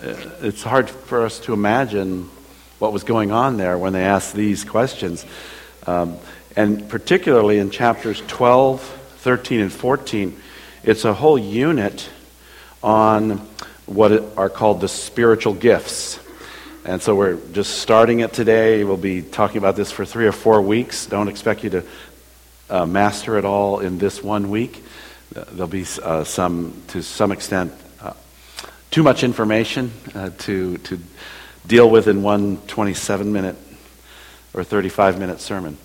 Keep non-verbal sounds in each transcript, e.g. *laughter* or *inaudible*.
It's hard for us to imagine what was going on there when they asked these questions. Um, and particularly in chapters 12, 13, and 14, it's a whole unit on what are called the spiritual gifts. And so we're just starting it today. We'll be talking about this for three or four weeks. Don't expect you to uh, master it all in this one week. Uh, there'll be uh, some, to some extent, uh, too much information uh, to, to deal with in one 27 minute or 35 minute sermon.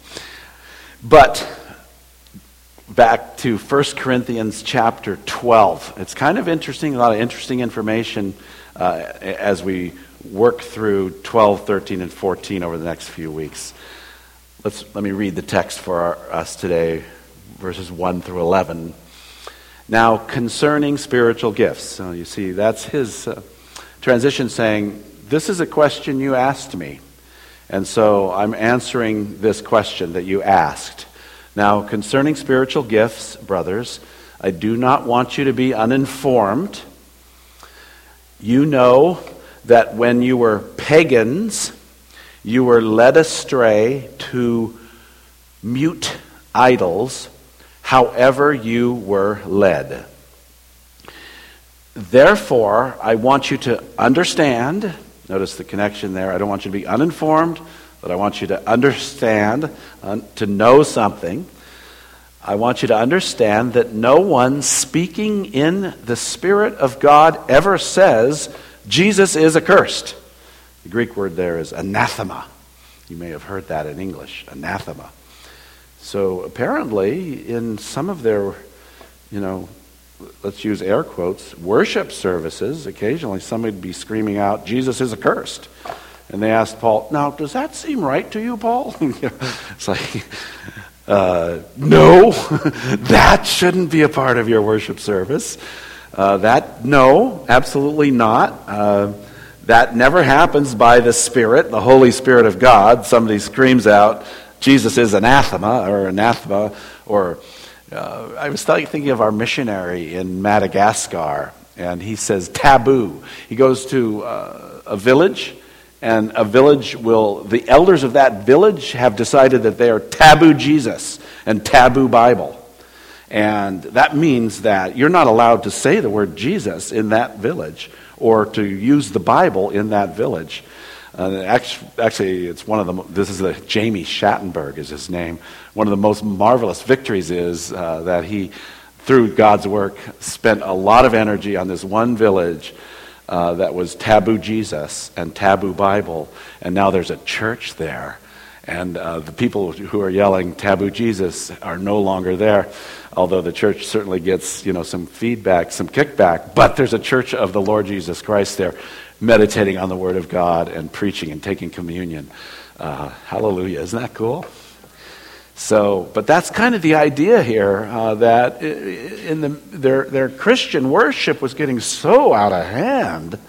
But back to 1 Corinthians chapter 12. It's kind of interesting, a lot of interesting information uh, as we work through 12, 13, and 14 over the next few weeks. Let's, let me read the text for our, us today, verses 1 through 11. Now, concerning spiritual gifts, so you see, that's his uh, transition saying, This is a question you asked me. And so I'm answering this question that you asked. Now, concerning spiritual gifts, brothers, I do not want you to be uninformed. You know that when you were pagans, you were led astray to mute idols however you were led. Therefore, I want you to understand. Notice the connection there. I don't want you to be uninformed, but I want you to understand, uh, to know something. I want you to understand that no one speaking in the Spirit of God ever says, Jesus is accursed. The Greek word there is anathema. You may have heard that in English, anathema. So apparently, in some of their, you know, let's use air quotes, worship services, occasionally somebody would be screaming out, Jesus is accursed. And they asked Paul, now, does that seem right to you, Paul? *laughs* it's like, uh, no, *laughs* that shouldn't be a part of your worship service. Uh, that, no, absolutely not. Uh, that never happens by the Spirit, the Holy Spirit of God. Somebody screams out, Jesus is anathema or anathema, or uh, I was thinking of our missionary in Madagascar, and he says taboo. He goes to uh, a village, and a village will, the elders of that village have decided that they are taboo Jesus and taboo Bible. And that means that you're not allowed to say the word Jesus in that village or to use the Bible in that village. Uh, actually, it's one of the, this is the, Jamie Schattenberg is his name. One of the most marvelous victories is uh, that he, through God's work, spent a lot of energy on this one village uh, that was taboo Jesus and taboo Bible. And now there's a church there. And uh, the people who are yelling taboo Jesus are no longer there, although the church certainly gets you know, some feedback, some kickback. But there's a church of the Lord Jesus Christ there meditating on the Word of God and preaching and taking communion. Uh, hallelujah. Isn't that cool? So, but that's kind of the idea here uh, that in the, their, their Christian worship was getting so out of hand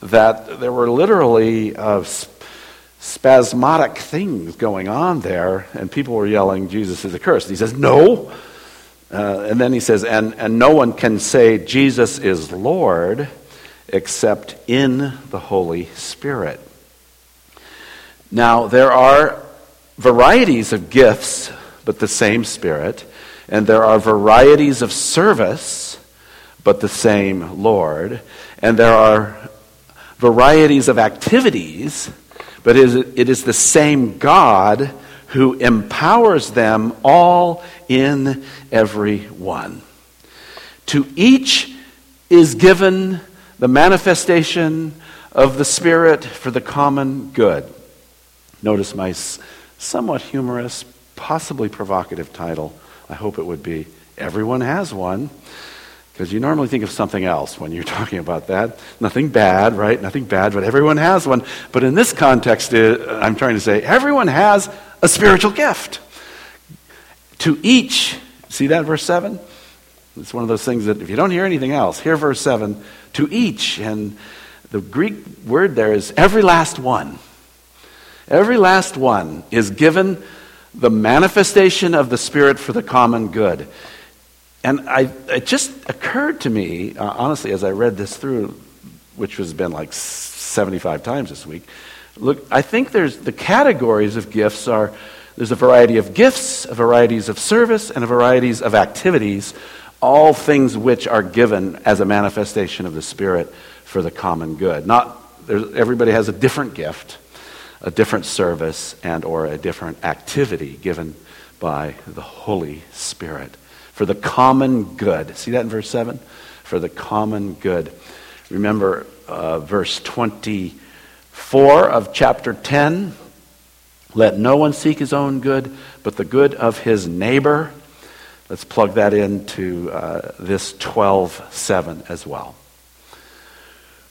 that there were literally uh, spasmodic things going on there, and people were yelling, Jesus is accursed. He says, No. Uh, and then he says, and, and no one can say Jesus is Lord except in the Holy Spirit. Now, there are varieties of gifts, but the same Spirit, and there are varieties of service, but the same Lord, and there are varieties of activities, but it is the same God who empowers them all in every one. To each is given the manifestation of the Spirit for the common good. Notice my somewhat humorous, possibly provocative title. I hope it would be Everyone Has One. Because you normally think of something else when you're *laughs* talking about that. Nothing bad, right? Nothing bad, but everyone has one. But in this context, uh, I'm trying to say everyone has a spiritual gift. To each, see that verse 7? It's one of those things that if you don't hear anything else, hear verse 7 to each. And the Greek word there is every last one. Every last one is given the manifestation of the Spirit for the common good. And I, it just occurred to me, uh, honestly, as I read this through which has been like 75 times this week. Look, I think there's the categories of gifts are there's a variety of gifts, a varieties of service, and a varieties of activities, all things which are given as a manifestation of the Spirit for the common good. Not everybody has a different gift, a different service, and or a different activity given by the Holy Spirit for the common good. See that in verse 7? For the common good. Remember uh, verse 24 of chapter 10 let no one seek his own good, but the good of his neighbor. Let's plug that into uh, this 12:7 as well.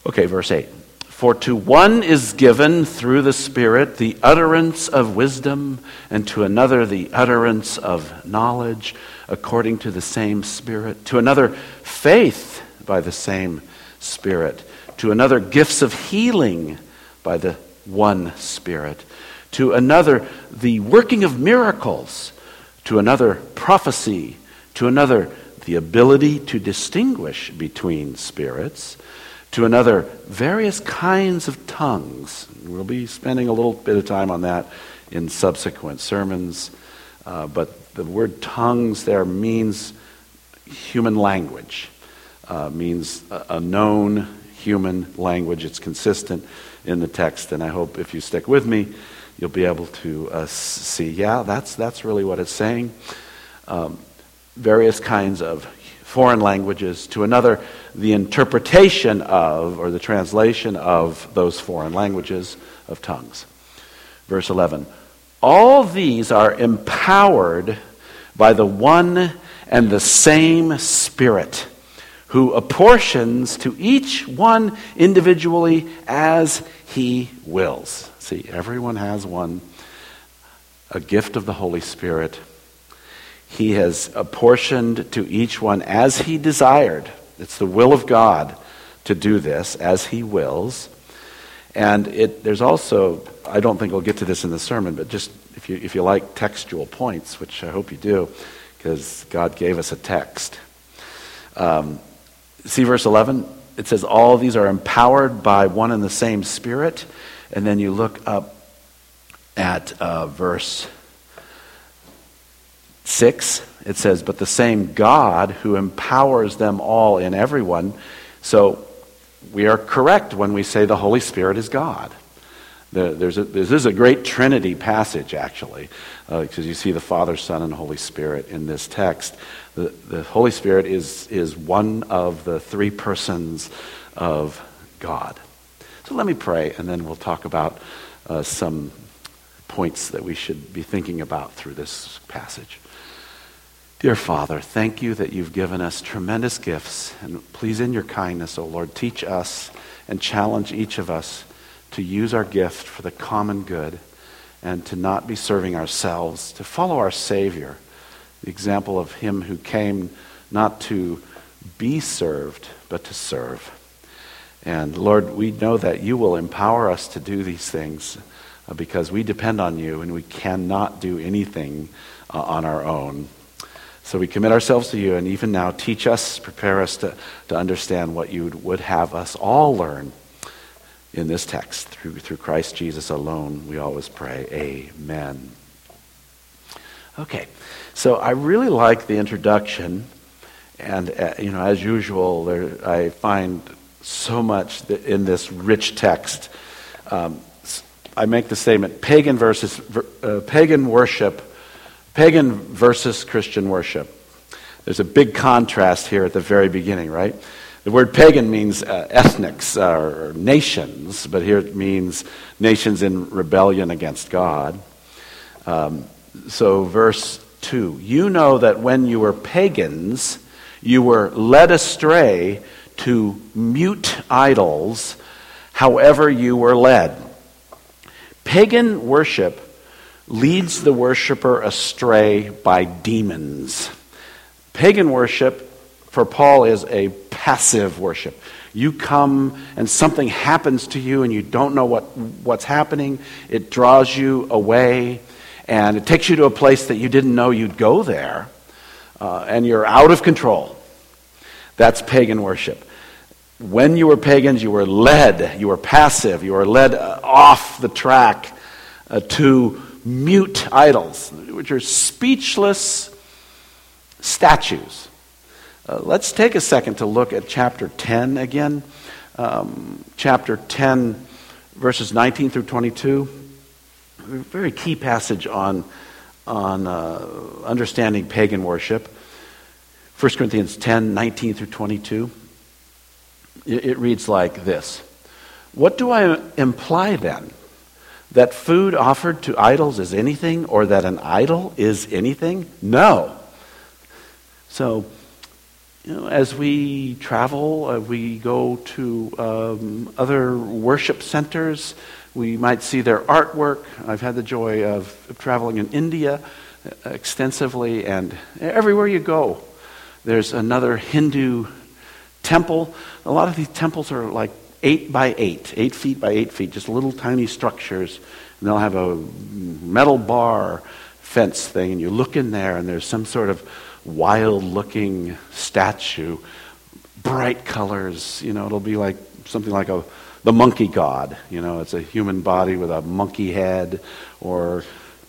Okay, verse 8. For to one is given through the Spirit the utterance of wisdom, and to another the utterance of knowledge, according to the same Spirit. To another, faith by the same Spirit. To another, gifts of healing by the one Spirit to another, the working of miracles, to another, prophecy, to another, the ability to distinguish between spirits, to another, various kinds of tongues. We'll be spending a little bit of time on that in subsequent sermons, uh, but the word tongues there means human language, uh, means a, a known human language. It's consistent in the text, and I hope if you stick with me, you'll be able to uh, see, yeah, that's, that's really what it's saying. Um, various kinds of foreign languages, to another, the interpretation of, or the translation of those foreign languages of tongues. Verse 11 All these are empowered by the one and the same Spirit, who apportions to each one individually as he wills. See, everyone has one, a gift of the Holy Spirit. He has apportioned to each one as he desired. It's the will of God to do this as he wills. And it, there's also, I don't think we'll get to this in the sermon, but just if you, if you like textual points, which I hope you do, because God gave us a text. Um, see verse 11? It says, All these are empowered by one and the same Spirit. And then you look up at uh, verse 6. It says, But the same God who empowers them all in everyone. So we are correct when we say the Holy Spirit is God. A, this is a great Trinity passage, actually, because uh, you see the Father, Son, and Holy Spirit in this text. The, the Holy Spirit is, is one of the three persons of God. So let me pray, and then we'll talk about uh, some points that we should be thinking about through this passage. Dear Father, thank you that you've given us tremendous gifts. And please, in your kindness, O oh Lord, teach us and challenge each of us to use our gift for the common good and to not be serving ourselves, to follow our Savior, the example of Him who came not to be served, but to serve. And Lord, we know that you will empower us to do these things uh, because we depend on you and we cannot do anything uh, on our own. So we commit ourselves to you and even now teach us, prepare us to, to understand what you would have us all learn in this text. Through, through Christ Jesus alone, we always pray, Amen. Okay, so I really like the introduction. And, uh, you know, as usual, there, I find so much in this rich text. Um, I make the statement pagan versus uh, pagan worship, pagan versus Christian worship. There's a big contrast here at the very beginning, right? The word pagan means uh, ethnics uh, or nations, but here it means nations in rebellion against God. Um, so, verse 2 You know that when you were pagans, you were led astray to mute idols however you were led. Pagan worship leads the worshiper astray by demons. Pagan worship for Paul is a passive worship. You come and something happens to you and you don't know what, what's happening. It draws you away and it takes you to a place that you didn't know you'd go there. Uh, and you're out of control. That's pagan worship. when you were pagans, you were led, you were passive, you were led uh, off the track uh, to mute idols, which are speechless statues. Uh, let's take a second to look at chapter 10 again. Um, chapter 10, verses 19 through 22. Very key passage on, on uh, understanding pagan worship. 1 Corinthians 10, 19 through 22. It, it reads like this What do I imply then? That food offered to idols is anything, or that an idol is anything? No. So, you know, as we travel, uh, we go to um, other worship centers, we might see their artwork. I've had the joy of, traveling in India uh, extensively, and everywhere you go, there's another Hindu temple. A lot of these temples are like eight by eight, eight feet by eight feet, just little tiny structures. And they'll have a metal bar fence thing, and you look in there, and there's some sort of wild looking statue, bright colors. You know, it'll be like something like a the monkey god. You know, it's a human body with a monkey head, or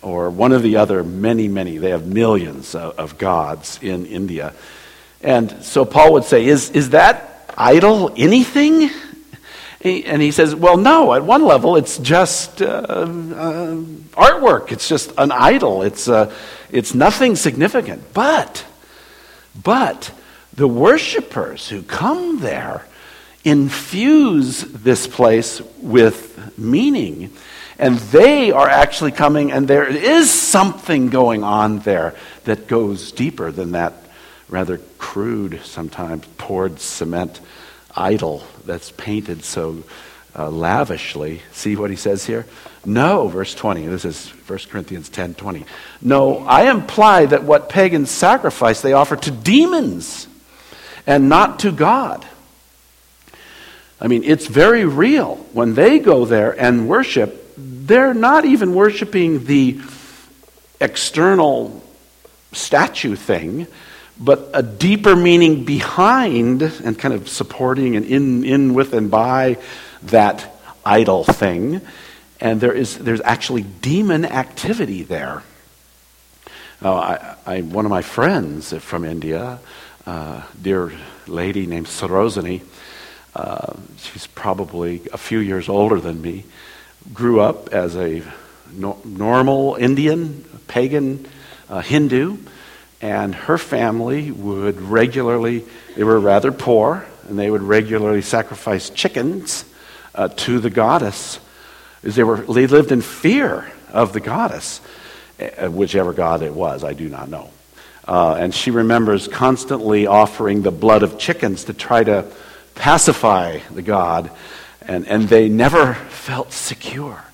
or one of the other many, many. They have millions of, of gods in India. And so Paul would say, Is, is that idol anything? And he says, Well, no, at one level, it's just uh, uh, artwork. It's just an idol. It's, uh, it's nothing significant. But, but, the worshipers who come there infuse this place with meaning. And they are actually coming, and there is something going on there that goes deeper than that rather crude, sometimes poured cement idol that's painted so uh, lavishly. See what he says here? No, verse 20. This is 1 Corinthians 10 20. No, I imply that what pagans sacrifice they offer to demons and not to God. I mean, it's very real. When they go there and worship, they're not even worshiping the external statue thing but a deeper meaning behind and kind of supporting and in, in with and by that idol thing. And there is, there's actually demon activity there. Oh, I, I, one of my friends from India, uh, dear lady named Sarojini, uh, she's probably a few years older than me, grew up as a no, normal Indian, pagan uh, Hindu and her family would regularly, they were rather poor, and they would regularly sacrifice chickens uh, to the goddess. They, were, they lived in fear of the goddess, uh, whichever god it was, I do not know. Uh, and she remembers constantly offering the blood of chickens to try to pacify the god, and, and they never felt secure.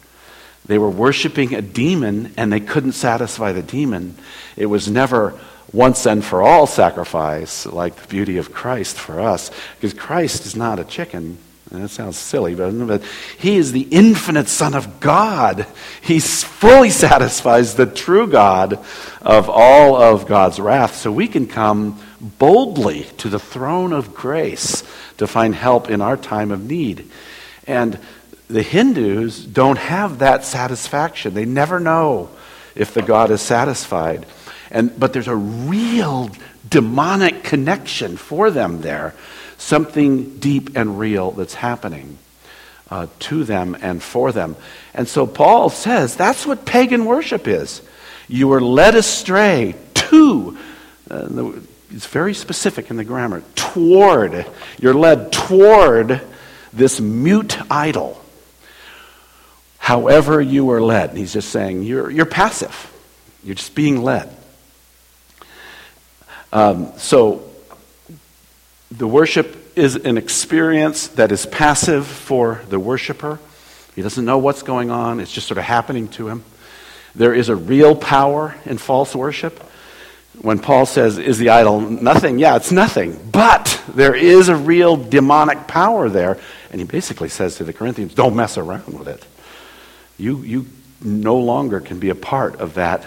They were worshiping a demon and they couldn't satisfy the demon. It was never once and for all sacrifice, like the beauty of Christ for us. Because Christ is not a chicken. And that sounds silly, but he is the infinite Son of God. He fully satisfies the true God of all of God's wrath. So we can come boldly to the throne of grace to find help in our time of need. And the Hindus don't have that satisfaction. They never know if the God is satisfied. And, but there's a real demonic connection for them there, something deep and real that's happening uh, to them and for them. And so Paul says that's what pagan worship is. You were led astray to, uh, the, it's very specific in the grammar, toward. You're led toward this mute idol. However, you were led. He's just saying you're, you're passive. You're just being led. Um, so, the worship is an experience that is passive for the worshiper. He doesn't know what's going on, it's just sort of happening to him. There is a real power in false worship. When Paul says, Is the idol nothing? Yeah, it's nothing. But there is a real demonic power there. And he basically says to the Corinthians, Don't mess around with it. You, you no longer can be a part of that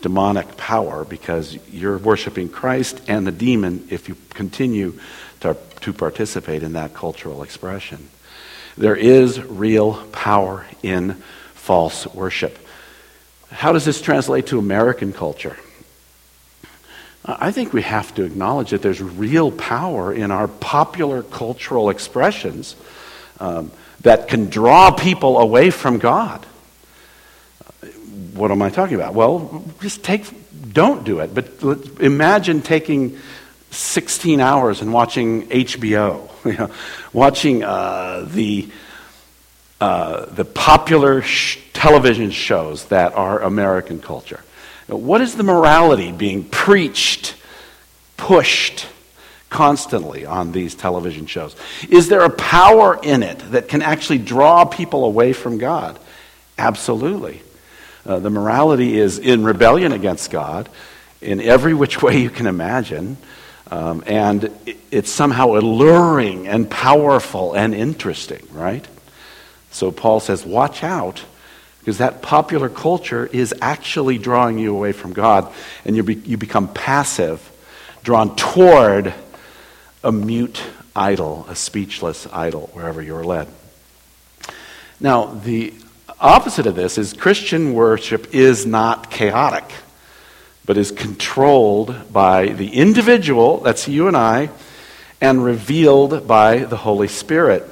demonic power because you're worshiping Christ and the demon if you continue to, to participate in that cultural expression. There is real power in false worship. How does this translate to American culture? I think we have to acknowledge that there's real power in our popular cultural expressions um, that can draw people away from God. What am I talking about? Well, just take, don't do it, but imagine taking 16 hours and watching HBO, *laughs* you know, watching uh, the, uh, the popular sh- television shows that are American culture. What is the morality being preached, pushed constantly on these television shows? Is there a power in it that can actually draw people away from God? Absolutely. Uh, the morality is in rebellion against God in every which way you can imagine. Um, and it's somehow alluring and powerful and interesting, right? So Paul says, watch out, because that popular culture is actually drawing you away from God, and you, be, you become passive, drawn toward a mute idol, a speechless idol, wherever you're led. Now, the opposite of this is Christian worship is not chaotic but is controlled by the individual, that's you and I, and revealed by the Holy Spirit.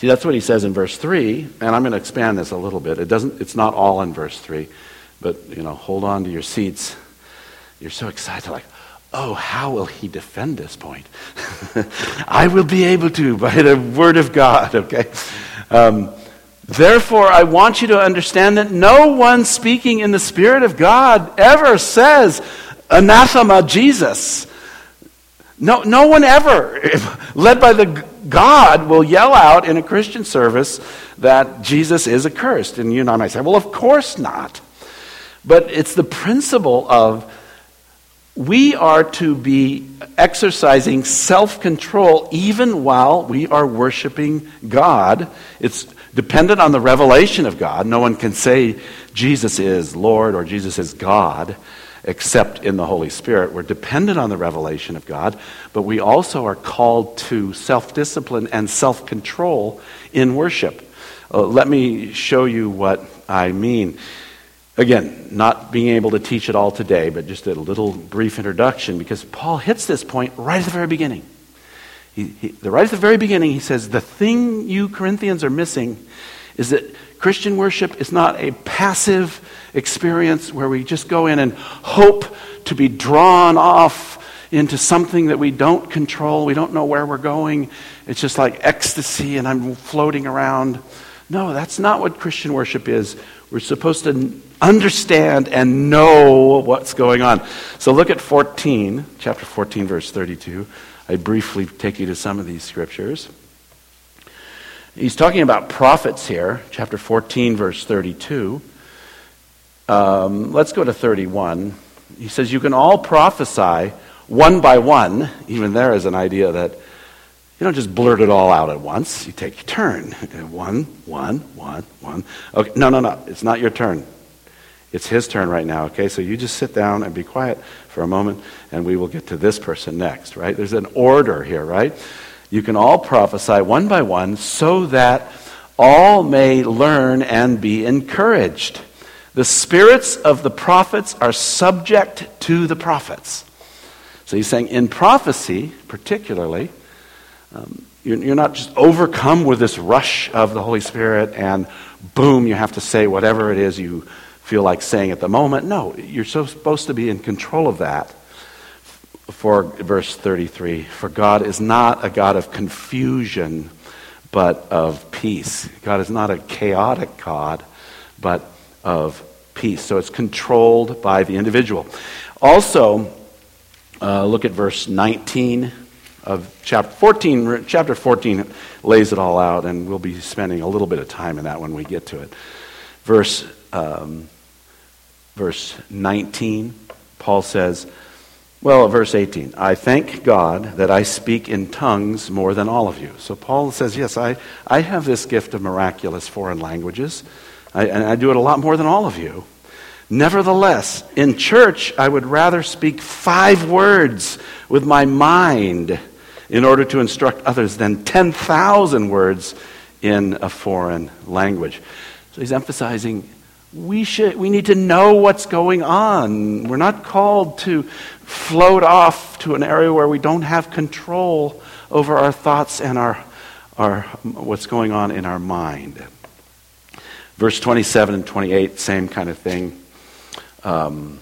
See, that's what he says in verse 3, and I'm going to expand this a little bit. It doesn't, it's not all in verse 3, but, you know, hold on to your seats. You're so excited, like, oh, how will he defend this point? *laughs* I will be able to by the word of God, okay? Um, Therefore, I want you to understand that no one speaking in the Spirit of God ever says, anathema Jesus. No, no one ever, *laughs* led by the God, will yell out in a Christian service that Jesus is accursed. And you and I might say, well, of course not. But it's the principle of we are to be exercising self control even while we are worshiping God. It's dependent on the revelation of God. No one can say Jesus is Lord or Jesus is God except in the Holy Spirit. We're dependent on the revelation of God, but we also are called to self discipline and self control in worship. Uh, let me show you what I mean. Again, not being able to teach it all today, but just a little brief introduction because Paul hits this point right at the very beginning. He, he, right at the very beginning, he says, The thing you Corinthians are missing is that Christian worship is not a passive experience where we just go in and hope to be drawn off into something that we don't control. We don't know where we're going. It's just like ecstasy and I'm floating around. No, that's not what Christian worship is. We're supposed to understand and know what's going on. So look at 14, chapter 14, verse 32. I briefly take you to some of these scriptures. He's talking about prophets here, chapter 14, verse 32. Um, let's go to 31. He says, You can all prophesy one by one. Even there is an idea that you don't just blurt it all out at once. You take your turn. *laughs* One, one, one, one. Okay, no, no, no. It's not your turn. It's his turn right now, okay? So you just sit down and be quiet for a moment, and we will get to this person next, right? There's an order here, right? You can all prophesy one by one so that all may learn and be encouraged. The spirits of the prophets are subject to the prophets. So he's saying in prophecy, particularly, um, you're, you're not just overcome with this rush of the Holy Spirit and boom, you have to say whatever it is you feel like saying at the moment. No, you're so supposed to be in control of that. For verse 33, for God is not a God of confusion, but of peace. God is not a chaotic God, but of peace. So it's controlled by the individual. Also, uh, look at verse 19 of chapter 14. Chapter 14 lays it all out, and we'll be spending a little bit of time in that when we get to it. Verse um, verse 19, Paul says, well, verse 18, I thank God that I speak in tongues more than all of you. So Paul says, yes, I, I have this gift of miraculous foreign languages, I, and I do it a lot more than all of you. Nevertheless, in church, I would rather speak five words with my mind in order to instruct others than 10,000 words in a foreign language. So he's emphasizing we, should, we need to know what's going on. We're not called to float off to an area where we don't have control over our thoughts and our, our, what's going on in our mind. Verse 27 and 28, same kind of thing. Um,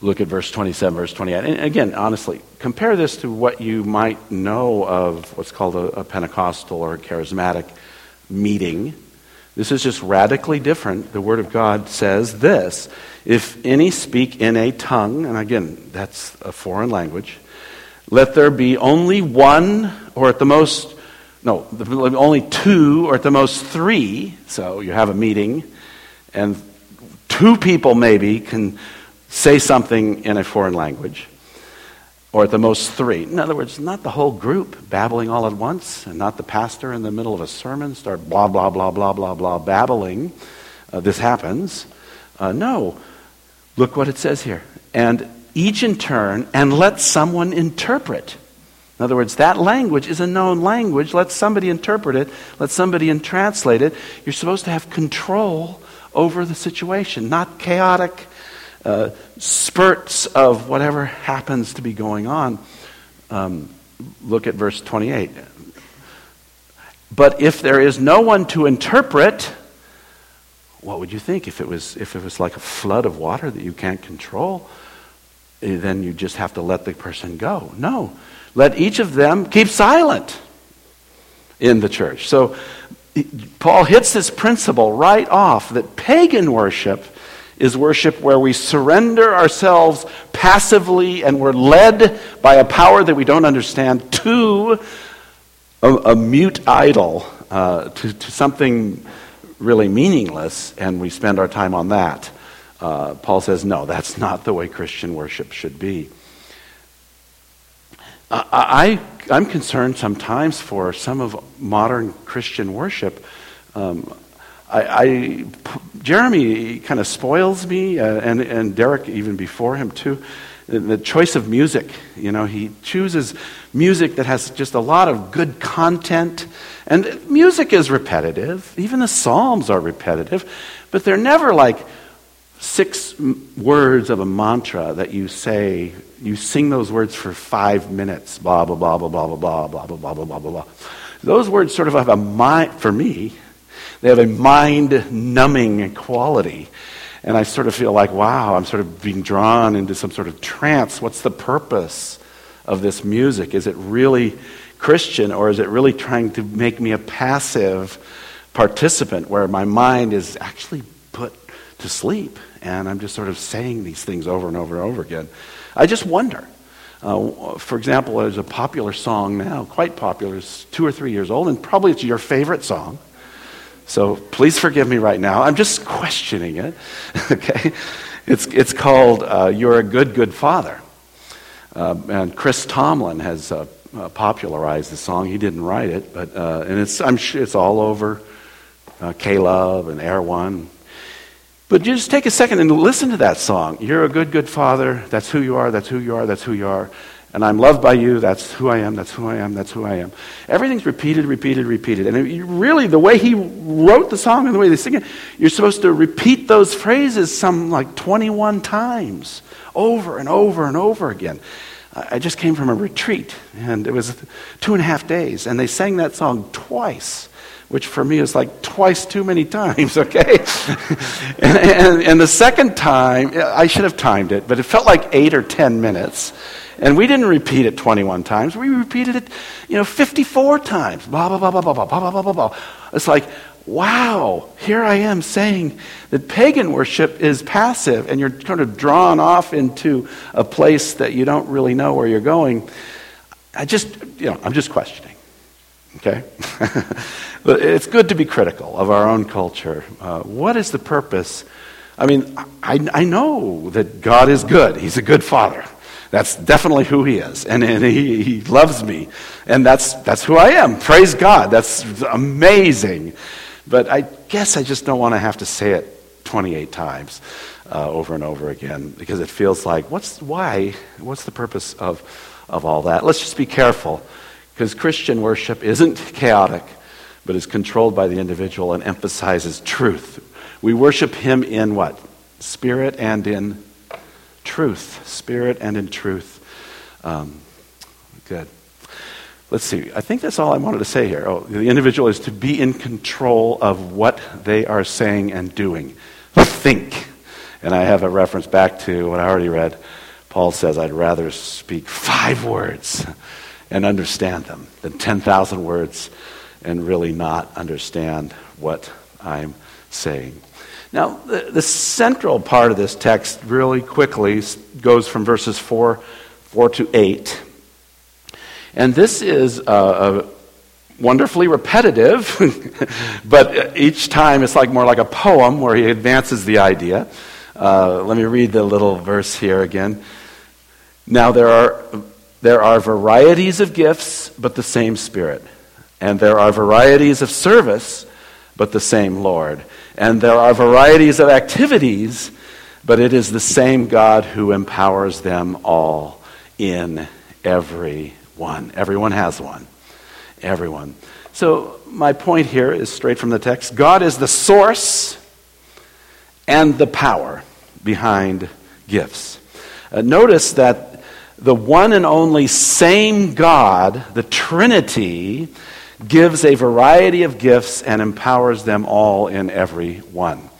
look at verse 27, verse 28. And again, honestly, compare this to what you might know of what's called a, a Pentecostal or a charismatic meeting. This is just radically different. The Word of God says this If any speak in a tongue, and again, that's a foreign language, let there be only one, or at the most, no, only two, or at the most three. So you have a meeting, and two people maybe can say something in a foreign language, or at the most three. In other words, not the whole group babbling all at once, and not the pastor in the middle of a sermon start blah, blah, blah, blah, blah, blah, babbling. Uh, this happens. Uh, no. Look what it says here. And each in turn, and let someone interpret. In other words, that language is a known language. Let somebody interpret it. Let somebody translate it. You're supposed to have control over the situation, not chaotic uh, spurts of whatever happens to be going on. Um, look at verse 28. But if there is no one to interpret, what would you think if it was if it was like a flood of water that you can't control? Eh, then you just have to let the person go. No, let each of them keep silent in the church. So Paul hits this principle right off that pagan worship is worship where we surrender ourselves passively and we're led by a power that we don't understand to a, a mute idol, uh, to, to, something really meaningless, and we spend our time on that. Uh, Paul says, no, that's not the way Christian worship should be. I, I, am concerned sometimes for some of modern Christian worship. Um, I, I, Jeremy kind of spoils me, uh, and, and Derek even before him too. The choice of music, you know, he chooses music that has just a lot of good content. And music is repetitive. Even the Psalms are repetitive, but they're never like six words of a mantra that you say. You sing those words for five minutes, blah, blah, blah, blah, blah, blah, blah, blah, blah, blah, blah, blah, blah. Those words sort of have a mind, for me, they have a mind numbing quality. And I sort of feel like, wow, I'm sort of being drawn into some sort of trance. What's the purpose of this music? Is it really Christian or is it really trying to make me a passive participant where my mind is actually put to sleep and I'm just sort of saying these things over and over and over again? I just wonder. Uh, for example, there's a popular song now, quite popular, it's two or three years old, and probably it's your favorite song. So please forgive me right now. I'm just questioning it. *laughs* okay? It's, it's called uh, You're a Good, Good Father. Uh, and Chris Tomlin has uh, uh popularized the song. He didn't write it, but uh, and it's, I'm sure it's all over uh, K-Love and Air One. But just take a second and listen to that song. You're a good, good father. That's who you are. That's who you are. That's who you are and I'm loved by you. That's who I am. That's who I am. That's who I am. Everything's repeated, repeated, repeated. And it, really, the way he wrote the song and the way they sing it, you're supposed to repeat those phrases some like 21 times, over and over and over again. I just came from a retreat, and it was two and a half days, and they sang that song twice which for me is like twice too many times, *laughs* okay? and, and, and, the second time, I should have timed it, but it felt like eight or ten minutes. And we didn't repeat it 21 times. We repeated it, you know, 54 times. Blah, blah, blah, blah, blah, blah, blah, blah, blah, blah. It's like, wow, here I am saying that pagan worship is passive and you're kind of drawn off into a place that you don't really know where you're going. I just, you know, I'm just questioning. Okay? *laughs* but it's good to be critical of our own culture. Uh, what is the purpose? I mean, I, I know that God is good, He's a good father. That's definitely who he is. And, and he, he loves me. And that's, that's who I am. Praise God. That's amazing. But I guess I just don't want to have to say it 28 times uh, over and over again because it feels like, what's, why? What's the purpose of, of all that. Let's just be careful because Christian worship isn't chaotic, but is controlled by the individual and emphasizes truth. We worship Him in what? Spirit and in truth. Spirit and in truth. Um, good. Let's see. I think that's all I wanted to say here. Oh, the individual is to be in control of what they are saying and doing. Think. And I have a reference back to what I already read. Paul says, I'd rather speak five words and understand them than 10,000 words and really not understand what I'm saying. Now, the, the, central part of this text really quickly goes from verses 4, 4 to 8. And this is a, a wonderfully repetitive, *laughs* but each time it's like more like a poem where he advances the idea. Uh, let me read the little verse here again. Now there are there are varieties of gifts, but the same Spirit, and there are varieties of service, but the same Lord, and there are varieties of activities, but it is the same God who empowers them all in every one. Everyone has one. Everyone. So, my point here is straight from the text God is the source and the power behind gifts. Uh, notice that the one and only same God, the Trinity, gives a variety of gifts and empowers them all in every one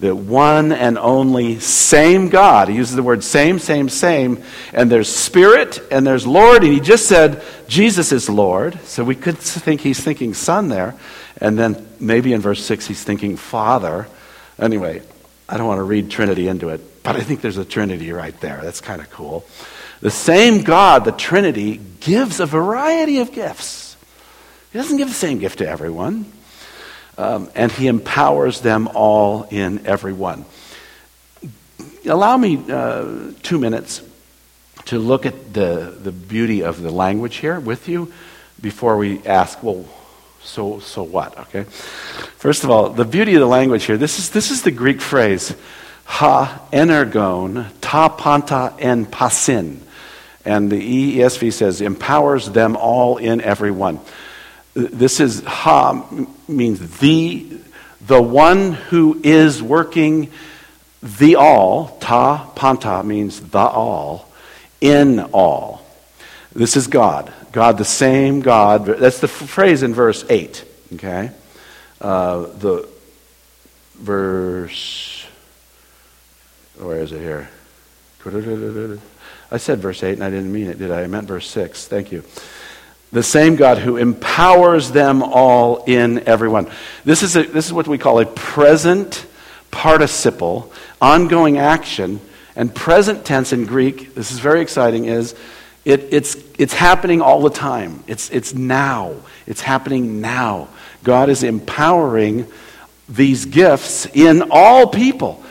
the one and only same God. He uses the word same, same, same. And there's Spirit and there's Lord. And he just said Jesus is Lord. So we could think he's thinking Son there. And then maybe in verse 6 he's thinking Father. Anyway, I don't want to read Trinity into it, but I think there's a Trinity right there. That's kind of cool. The same God, the Trinity, gives a variety of gifts. He doesn't give the same gift to everyone um, and he empowers them all in every one. Allow me uh, two minutes to look at the, the beauty of the language here with you before we ask, well, so, so what? Okay. First of all, the beauty of the language here, this is, this is the Greek phrase, ha energon, ta panta en pasin. And the ESV says, empowers them all in every one. This is ha means the, the one who is working the all. Ta panta means the all, in all. This is God. God, the same God. That's the phrase in verse 8. Okay? Uh, the verse, where is it here? I said verse 8 and I didn't mean it, did I? I meant verse 6. Thank you the same God who empowers them all in everyone. This is, a, this is what we call a present participle, ongoing action. And present tense in Greek, this is very exciting, is it, it's, it's happening all the time. It's, it's now. It's happening now. God is empowering these gifts in all people.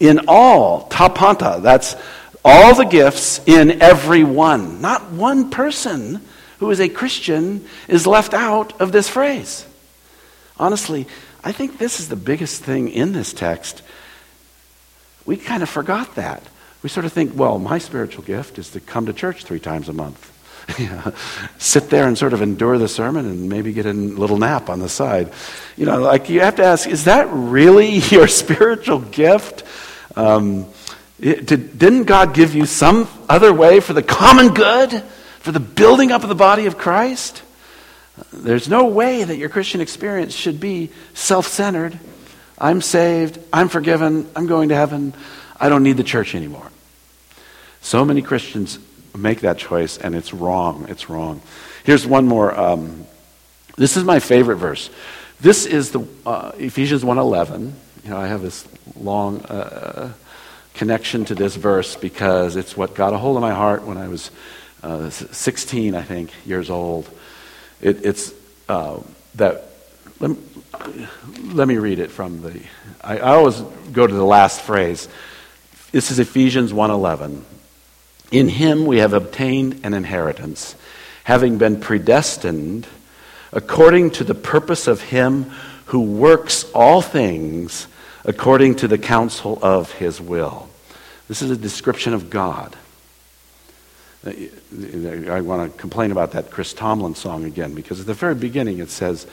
In all. Tapanta. That's all the gifts in every one. Not one person who is a Christian is left out of this phrase. Honestly, I think this is the biggest thing in this text. We kind of forgot that. We sort of think, well, my spiritual gift is to come to church three times a month. *laughs* Sit there and sort of endure the sermon and maybe get a little nap on the side. You know, like you have to ask, is that really *laughs* your spiritual gift? Um, it, did, didn't God give you some other way for the common good? For the building up of the body of Christ. There's no way that your Christian experience should be self centered. I'm saved, I'm forgiven, I'm going to heaven, I don't need the church anymore. So many Christians make that choice, and it's wrong. It's wrong. Here's one more. Um, this is my favorite verse. This is the uh, Ephesians 1:11. You know, I have this long uh, connection to this verse because it's what got a hold of my heart when I was uh, 16, I think, years old. It, it's uh, that. Let, let, me read it from the. I, I always go to the last phrase. This is Ephesians 1:11. In him we have obtained an inheritance, having been predestined according to the purpose of him who works all things according to the counsel of his will. This is a description of God. I want to complain about that Chris Tomlin song again because at the very beginning it says,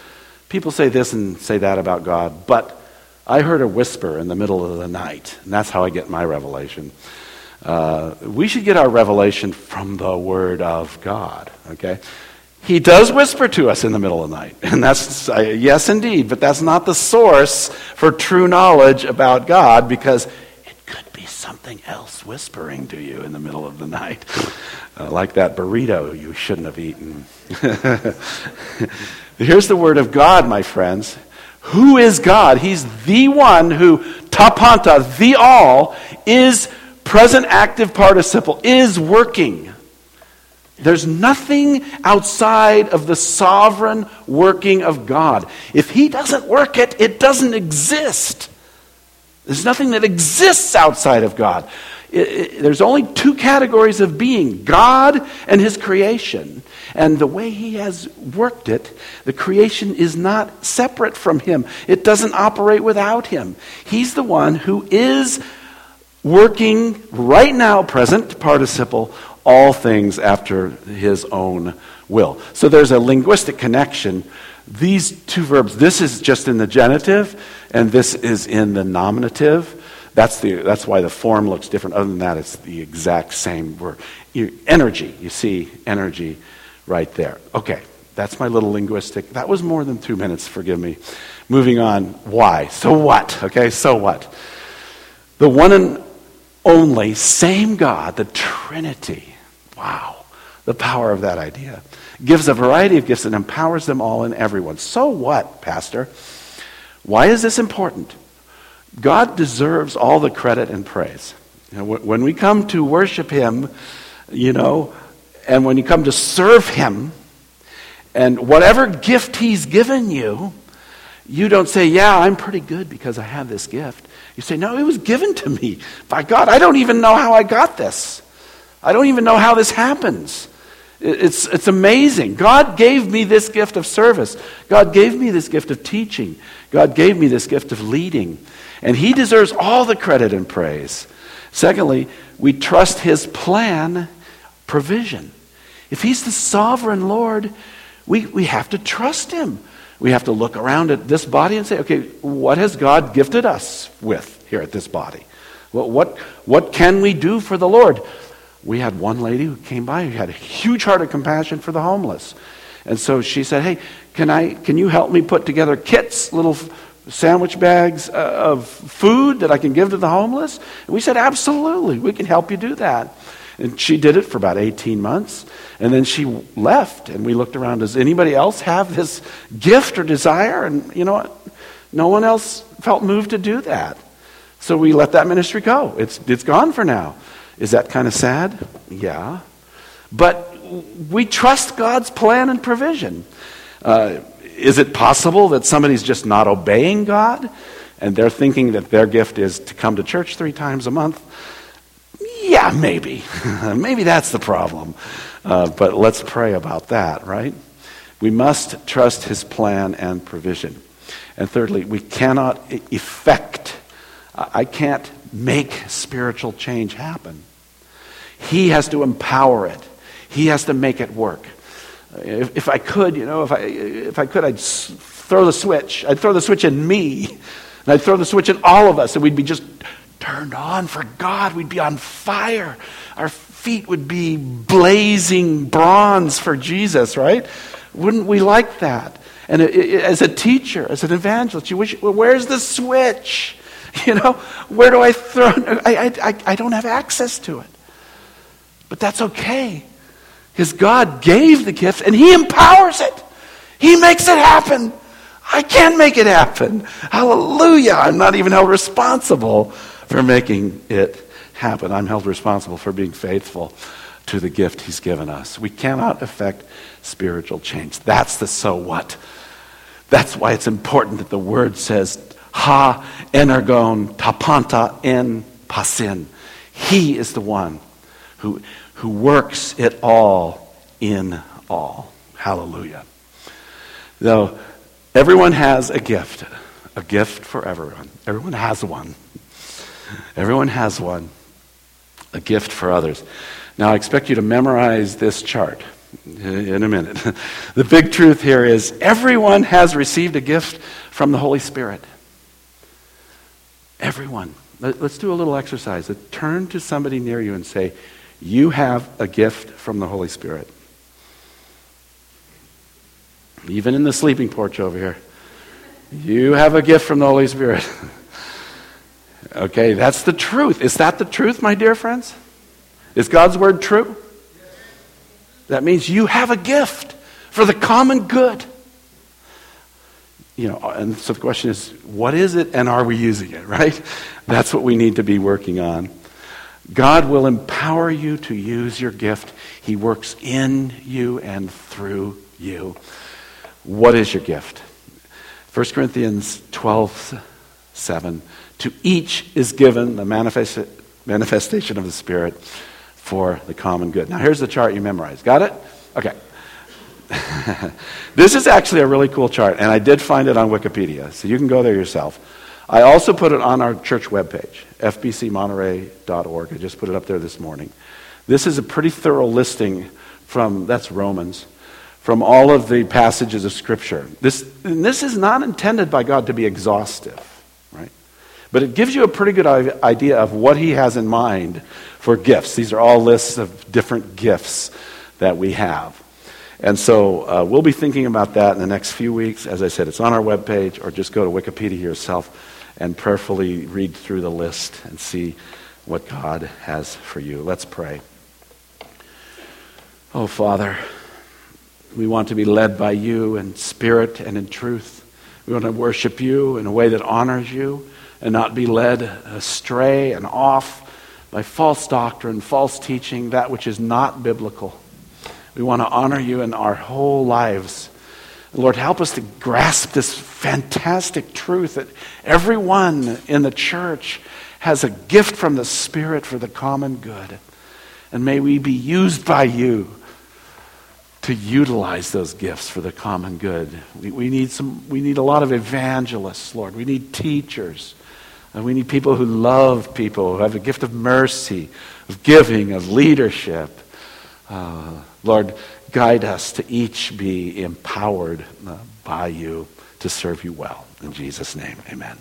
People say this and say that about God, but I heard a whisper in the middle of the night, and that's how I get my revelation. Uh, we should get our revelation from the Word of God, okay? He does whisper to us in the middle of the night, and that's, uh, yes, indeed, but that's not the source for true knowledge about God because something else whispering to you in the middle of the night, uh, like that burrito you shouldn't have eaten. *laughs* Here's the Word of God, my friends. Who is God? He's the one who, tapanta, the all, is present active participle, is working. There's nothing outside of the sovereign working of God. If He doesn't work it, it doesn't exist. There's nothing that exists outside of God. It, it, there's only two categories of being God and His creation. And the way He has worked it, the creation is not separate from Him, it doesn't operate without Him. He's the one who is working right now, present participle, all things after His own will. So there's a linguistic connection. These two verbs, this is just in the genitive, and this is in the nominative. That's, the, that's why the form looks different. Other than that, it's the exact same word. Energy, you see energy right there. Okay, that's my little linguistic. That was more than two minutes, forgive me. Moving on, why? So what? Okay, so what? The one and only same God, the Trinity. Wow, the power of that idea. Gives a variety of gifts and empowers them all and everyone. So what, Pastor? Why is this important? God deserves all the credit and praise. You know, when we come to worship Him, you know, and when you come to serve Him, and whatever gift He's given you, you don't say, Yeah, I'm pretty good because I have this gift. You say, No, it was given to me by God. I don't even know how I got this. I don't even know how this happens. It's, it's amazing. God gave me this gift of service. God gave me this gift of teaching. God gave me this gift of leading. And He deserves all the credit and praise. Secondly, we trust His plan, provision. If He's the sovereign Lord, we, we have to trust Him. We have to look around at this body and say, okay, what has God gifted us with here at this body? What, what, what can we do for the Lord? We had one lady who came by who had a huge heart of compassion for the homeless. And so she said, hey, can, I, can you help me put together kits, little sandwich bags uh, of food that I can give to the homeless? And we said, absolutely, we can help you do that. And she did it for about 18 months. And then she left, and we looked around. Does anybody else have this gift or desire? And you know what? No one else felt moved to do that. So we let that ministry go. It's, it's gone for now. Is that kind of sad? Yeah. But we trust God's plan and provision. Uh, is it possible that somebody's just not obeying God and they're thinking that their gift is to come to church three times a month? Yeah, maybe. *laughs* maybe that's the problem. Uh, but let's pray about that, right? We must trust his plan and provision. And thirdly, we cannot effect, I can't make spiritual change happen. He has to empower it, He has to make it work. If, if I could, you know, if I, if I could, I'd throw the switch. I'd throw the switch in me, and I'd throw the switch in all of us, and we'd be just turned on for God. We'd be on fire. Our feet would be blazing bronze for Jesus, right? Wouldn't we like that? And as a teacher, as an evangelist, you wish, well, where's the switch? *laughs* You know, where do I throw? I, I, I don't have access to it. But that's okay. Because God gave the gift and He empowers it. He makes it happen. I can't make it happen. Hallelujah. I'm not even held responsible for making it happen. I'm held responsible for being faithful to the gift He's given us. We cannot affect spiritual change. That's the so what. That's why it's important that the word says, ha energon tapanta en pasin. He is the one who, who works it all in all. Hallelujah. Though everyone has a gift, a gift for everyone. Everyone has one. Everyone has one, a gift for others. Now, I expect you to memorize this chart in a minute. *laughs* the big truth here is everyone has received a gift from the Holy Spirit. Everyone. Let's do a little exercise. Turn to somebody near you and say, You have a gift from the Holy Spirit. Even in the sleeping porch over here, you have a gift from the Holy Spirit. *laughs* okay, that's the truth. Is that the truth, my dear friends? Is God's word true? That means you have a gift for the common good you know, and so the question is, what is it and are we using it, *laughs* right? That's what we need to be working on. God will empower you to use your gift. He works in you and through you. What is your gift? 1 Corinthians 12, 7. To each is given the manifest, manifestation of the Spirit for the common good. Now, here's the chart you memorized. Got it? Okay. *laughs* this is actually a really cool chart, and I did find it on Wikipedia, so you can go there yourself. I also put it on our church webpage, fbcmonterey.org. I just put it up there this morning. This is a pretty thorough listing from, that's Romans, from all of the passages of Scripture. This, this is not intended by God to be exhaustive, right? But it gives you a pretty good idea of what He has in mind for gifts. These are all lists of different gifts that we have. And so uh, we'll be thinking about that in the next few weeks. As I said, it's on our webpage, or just go to Wikipedia yourself and prayerfully read through the list and see what God has for you. Let's pray. Oh, Father, we want to be led by you in spirit and in truth. We want to worship you in a way that honors you and not be led astray and off by false doctrine, false teaching, that which is not biblical. We want to honor you in our whole lives. Lord, help us to grasp this fantastic truth that everyone in the church has a gift from the Spirit for the common good. And may we be used by you to utilize those gifts for the common good. We, we, need, some, we need a lot of evangelists, Lord. We need teachers. And we need people who love people, who have a gift of mercy, of giving, of leadership. Uh, Lord, guide us to each be empowered uh, by you to serve you well. In Jesus' name, amen.